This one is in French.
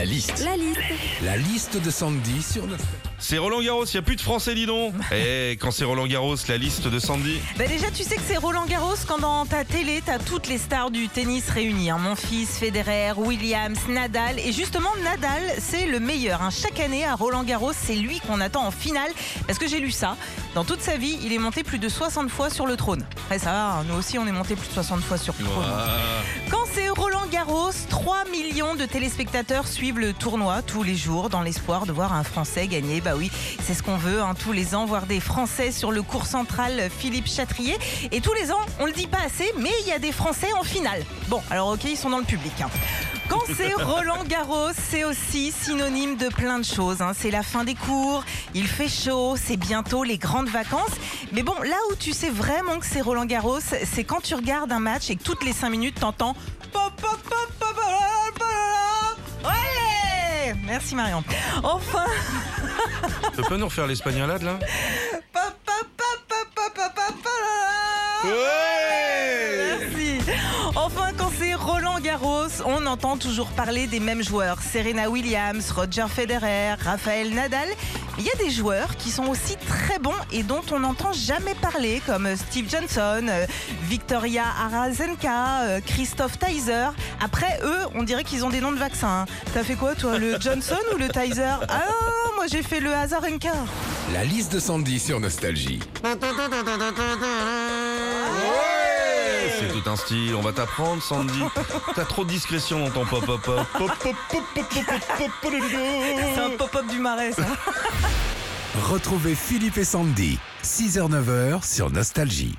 La liste. La liste. La liste de Sandy sur notre... C'est Roland Garros, il n'y a plus de français, dis donc. Et quand c'est Roland Garros, la liste de Sandy. Bah déjà, tu sais que c'est Roland Garros quand dans ta télé, t'as toutes les stars du tennis réunies. hein. Mon fils, Federer, Williams, Nadal. Et justement, Nadal, c'est le meilleur. hein. Chaque année à Roland Garros, c'est lui qu'on attend en finale. Parce que j'ai lu ça. Dans toute sa vie, il est monté plus de 60 fois sur le trône. Après, ça va, hein. nous aussi, on est monté plus de 60 fois sur le trône. Quand c'est Roland Garros, 3 millions de téléspectateurs suivent le tournoi tous les jours dans l'espoir de voir un Français gagner. Bah oui, c'est ce qu'on veut hein, tous les ans, voir des Français sur le cours central Philippe Chatrier. Et tous les ans, on le dit pas assez, mais il y a des Français en finale. Bon, alors ok, ils sont dans le public. hein. Quand c'est Roland Garros, c'est aussi synonyme de plein de choses. hein. C'est la fin des cours, il fait chaud, c'est bientôt les grandes vacances. Mais bon, là où tu sais vraiment que c'est Roland Garros, c'est quand tu regardes un match et que toutes les 5 minutes, t'entends pop, pop, pop, Merci Marion. Enfin, Tu peux nous refaire l'espagnolade là. Merci. Enfin, quand c'est Garros, on entend toujours parler des mêmes joueurs. Serena Williams, Roger Federer, Rafael Nadal. Il y a des joueurs qui sont aussi très bons et dont on n'entend jamais parler, comme Steve Johnson, euh, Victoria Arazenka, euh, Christophe Tyser. Après, eux, on dirait qu'ils ont des noms de vaccins. hein. T'as fait quoi, toi Le Johnson ou le Tyser? Ah, moi j'ai fait le Azarenka. La liste de Sandy sur Nostalgie. C'est tout un style, on va t'apprendre, Sandy. T'as trop de discrétion dans ton pop pop pop. Pop, pop, pop, pop, pop, pop, pop, pop. C'est un pop-up du marais, ça. Retrouvez Philippe et Sandy, 6h-9h sur Nostalgie.